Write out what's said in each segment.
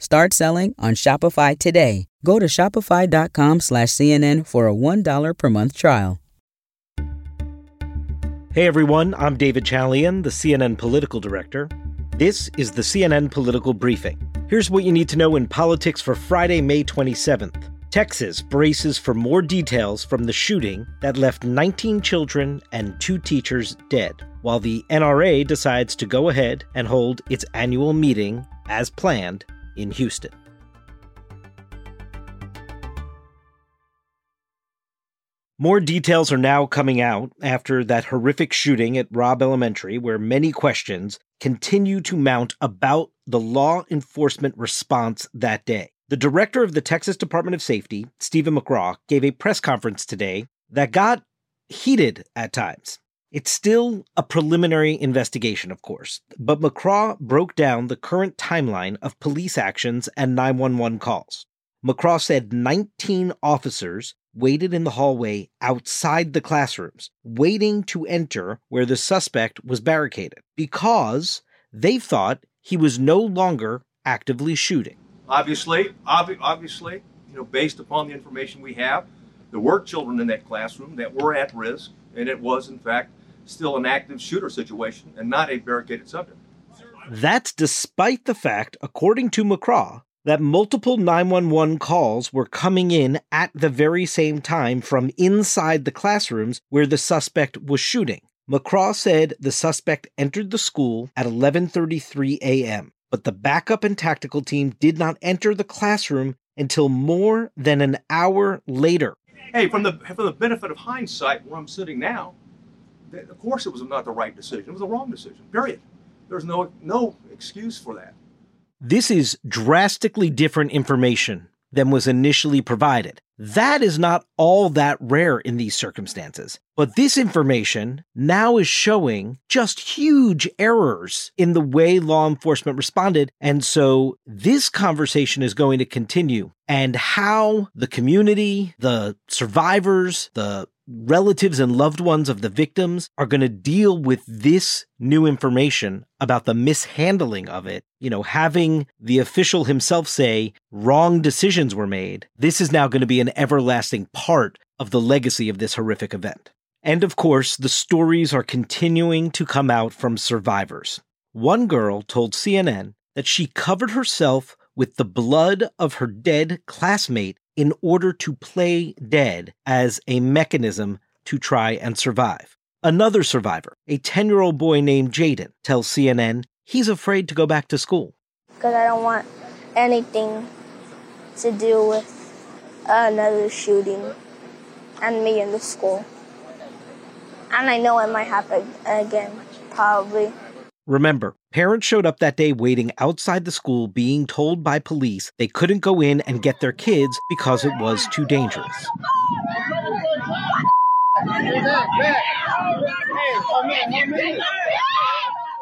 Start selling on Shopify today. Go to shopify.com slash CNN for a $1 per month trial. Hey everyone, I'm David Chalian, the CNN political director. This is the CNN Political Briefing. Here's what you need to know in politics for Friday, May 27th. Texas braces for more details from the shooting that left 19 children and two teachers dead, while the NRA decides to go ahead and hold its annual meeting as planned in Houston. More details are now coming out after that horrific shooting at Robb Elementary, where many questions continue to mount about the law enforcement response that day. The director of the Texas Department of Safety, Steven McCraw, gave a press conference today that got heated at times. It's still a preliminary investigation, of course, but McCraw broke down the current timeline of police actions and 911 calls. McCraw said 19 officers waited in the hallway outside the classrooms, waiting to enter where the suspect was barricaded, because they thought he was no longer actively shooting. Obviously, ob- obviously, you know, based upon the information we have, there were children in that classroom that were at risk, and it was, in fact, still an active shooter situation and not a barricaded subject. That's despite the fact, according to McCraw, that multiple 911 calls were coming in at the very same time from inside the classrooms where the suspect was shooting. McCraw said the suspect entered the school at 11:33 a.m., but the backup and tactical team did not enter the classroom until more than an hour later. Hey, from the from the benefit of hindsight, where I'm sitting now, of course it was not the right decision. It was the wrong decision. Period. There's no no excuse for that. This is drastically different information than was initially provided. That is not all that rare in these circumstances. But this information now is showing just huge errors in the way law enforcement responded. And so this conversation is going to continue and how the community, the survivors, the relatives and loved ones of the victims are going to deal with this new information about the mishandling of it. You know, having the official himself say wrong decisions were made. This is now going to be an everlasting part of the legacy of this horrific event. And of course, the stories are continuing to come out from survivors. One girl told CNN that she covered herself with the blood of her dead classmate in order to play dead as a mechanism to try and survive. Another survivor, a 10 year old boy named Jaden, tells CNN he's afraid to go back to school. Because I don't want anything to do with another shooting and me in the school. And I know it might happen again, probably. Remember, parents showed up that day waiting outside the school, being told by police they couldn't go in and get their kids because it was too dangerous.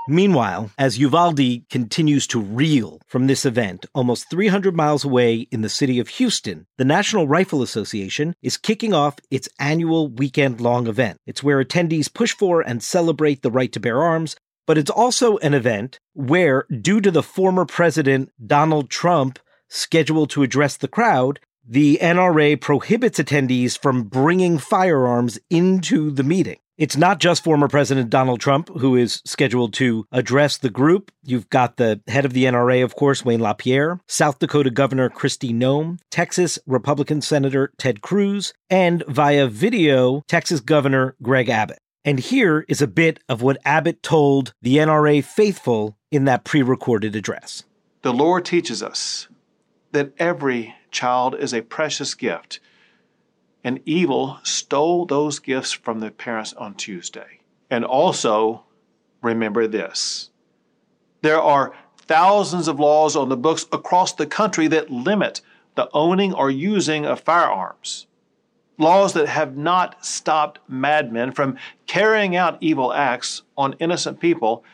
Meanwhile, as Uvalde continues to reel from this event, almost 300 miles away in the city of Houston, the National Rifle Association is kicking off its annual weekend long event. It's where attendees push for and celebrate the right to bear arms, but it's also an event where, due to the former president Donald Trump scheduled to address the crowd, the NRA prohibits attendees from bringing firearms into the meeting. It's not just former President Donald Trump who is scheduled to address the group. You've got the head of the NRA, of course, Wayne LaPierre, South Dakota Governor Kristi Noem, Texas Republican Senator Ted Cruz, and via video, Texas Governor Greg Abbott. And here is a bit of what Abbott told the NRA faithful in that pre recorded address. The Lord teaches us that every child is a precious gift, and evil stole those gifts from the parents on Tuesday. And also, remember this there are thousands of laws on the books across the country that limit the owning or using of firearms laws that have not stopped madmen from carrying out evil acts on innocent people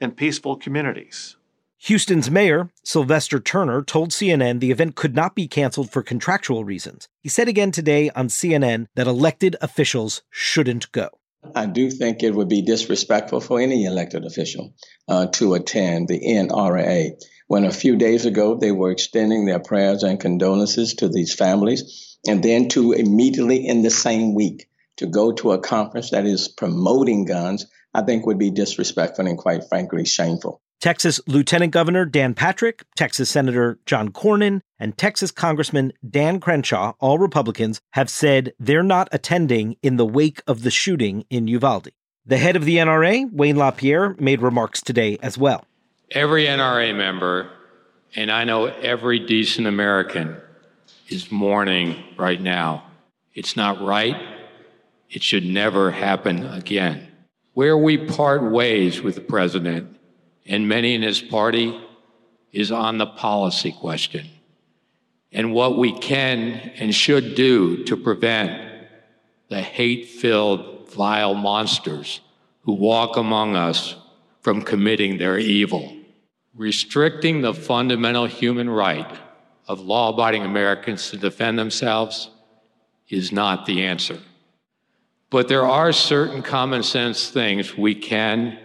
in peaceful communities. Houston's mayor, Sylvester Turner, told CNN the event could not be canceled for contractual reasons. He said again today on CNN that elected officials shouldn't go. I do think it would be disrespectful for any elected official uh, to attend the NRA. When a few days ago they were extending their prayers and condolences to these families, and then to immediately in the same week to go to a conference that is promoting guns, I think would be disrespectful and quite frankly shameful. Texas Lieutenant Governor Dan Patrick, Texas Senator John Cornyn, and Texas Congressman Dan Crenshaw, all Republicans, have said they're not attending in the wake of the shooting in Uvalde. The head of the NRA, Wayne LaPierre, made remarks today as well. Every NRA member, and I know every decent American, is mourning right now. It's not right. It should never happen again. Where we part ways with the president and many in his party is on the policy question and what we can and should do to prevent the hate filled, vile monsters who walk among us from committing their evil. Restricting the fundamental human right of law abiding Americans to defend themselves is not the answer. But there are certain common sense things we can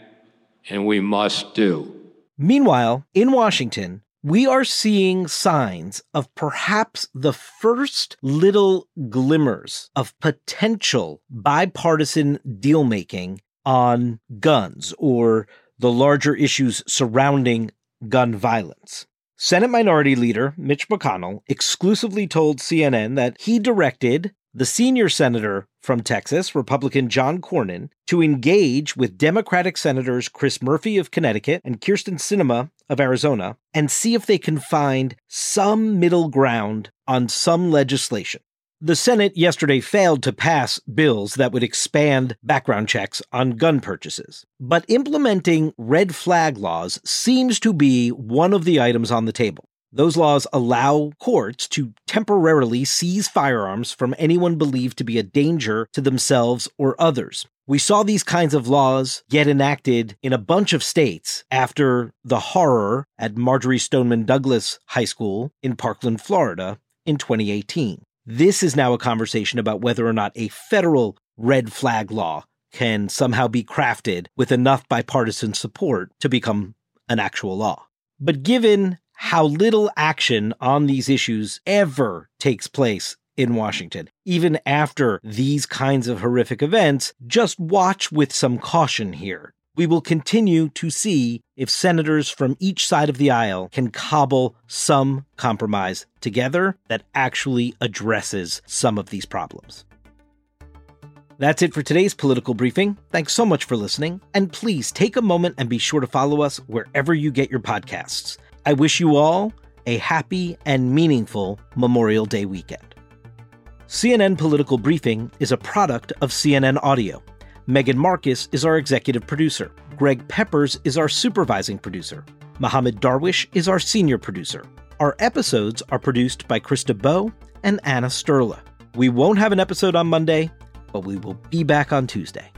and we must do. Meanwhile, in Washington, we are seeing signs of perhaps the first little glimmers of potential bipartisan deal making on guns or the larger issues surrounding gun violence. Senate Minority Leader Mitch McConnell exclusively told CNN that he directed the senior senator from Texas, Republican John Cornyn, to engage with Democratic Senators Chris Murphy of Connecticut and Kyrsten Sinema of Arizona and see if they can find some middle ground on some legislation. The Senate yesterday failed to pass bills that would expand background checks on gun purchases. But implementing red flag laws seems to be one of the items on the table. Those laws allow courts to temporarily seize firearms from anyone believed to be a danger to themselves or others. We saw these kinds of laws get enacted in a bunch of states after the horror at Marjory Stoneman Douglas High School in Parkland, Florida in 2018. This is now a conversation about whether or not a federal red flag law can somehow be crafted with enough bipartisan support to become an actual law. But given how little action on these issues ever takes place in Washington. Even after these kinds of horrific events, just watch with some caution here. We will continue to see if senators from each side of the aisle can cobble some compromise together that actually addresses some of these problems. That's it for today's political briefing. Thanks so much for listening. And please take a moment and be sure to follow us wherever you get your podcasts. I wish you all a happy and meaningful Memorial Day weekend. CNN Political Briefing is a product of CNN Audio. Megan Marcus is our executive producer. Greg Peppers is our supervising producer. Mohammed Darwish is our senior producer. Our episodes are produced by Krista Bow and Anna Sterla. We won't have an episode on Monday, but we will be back on Tuesday.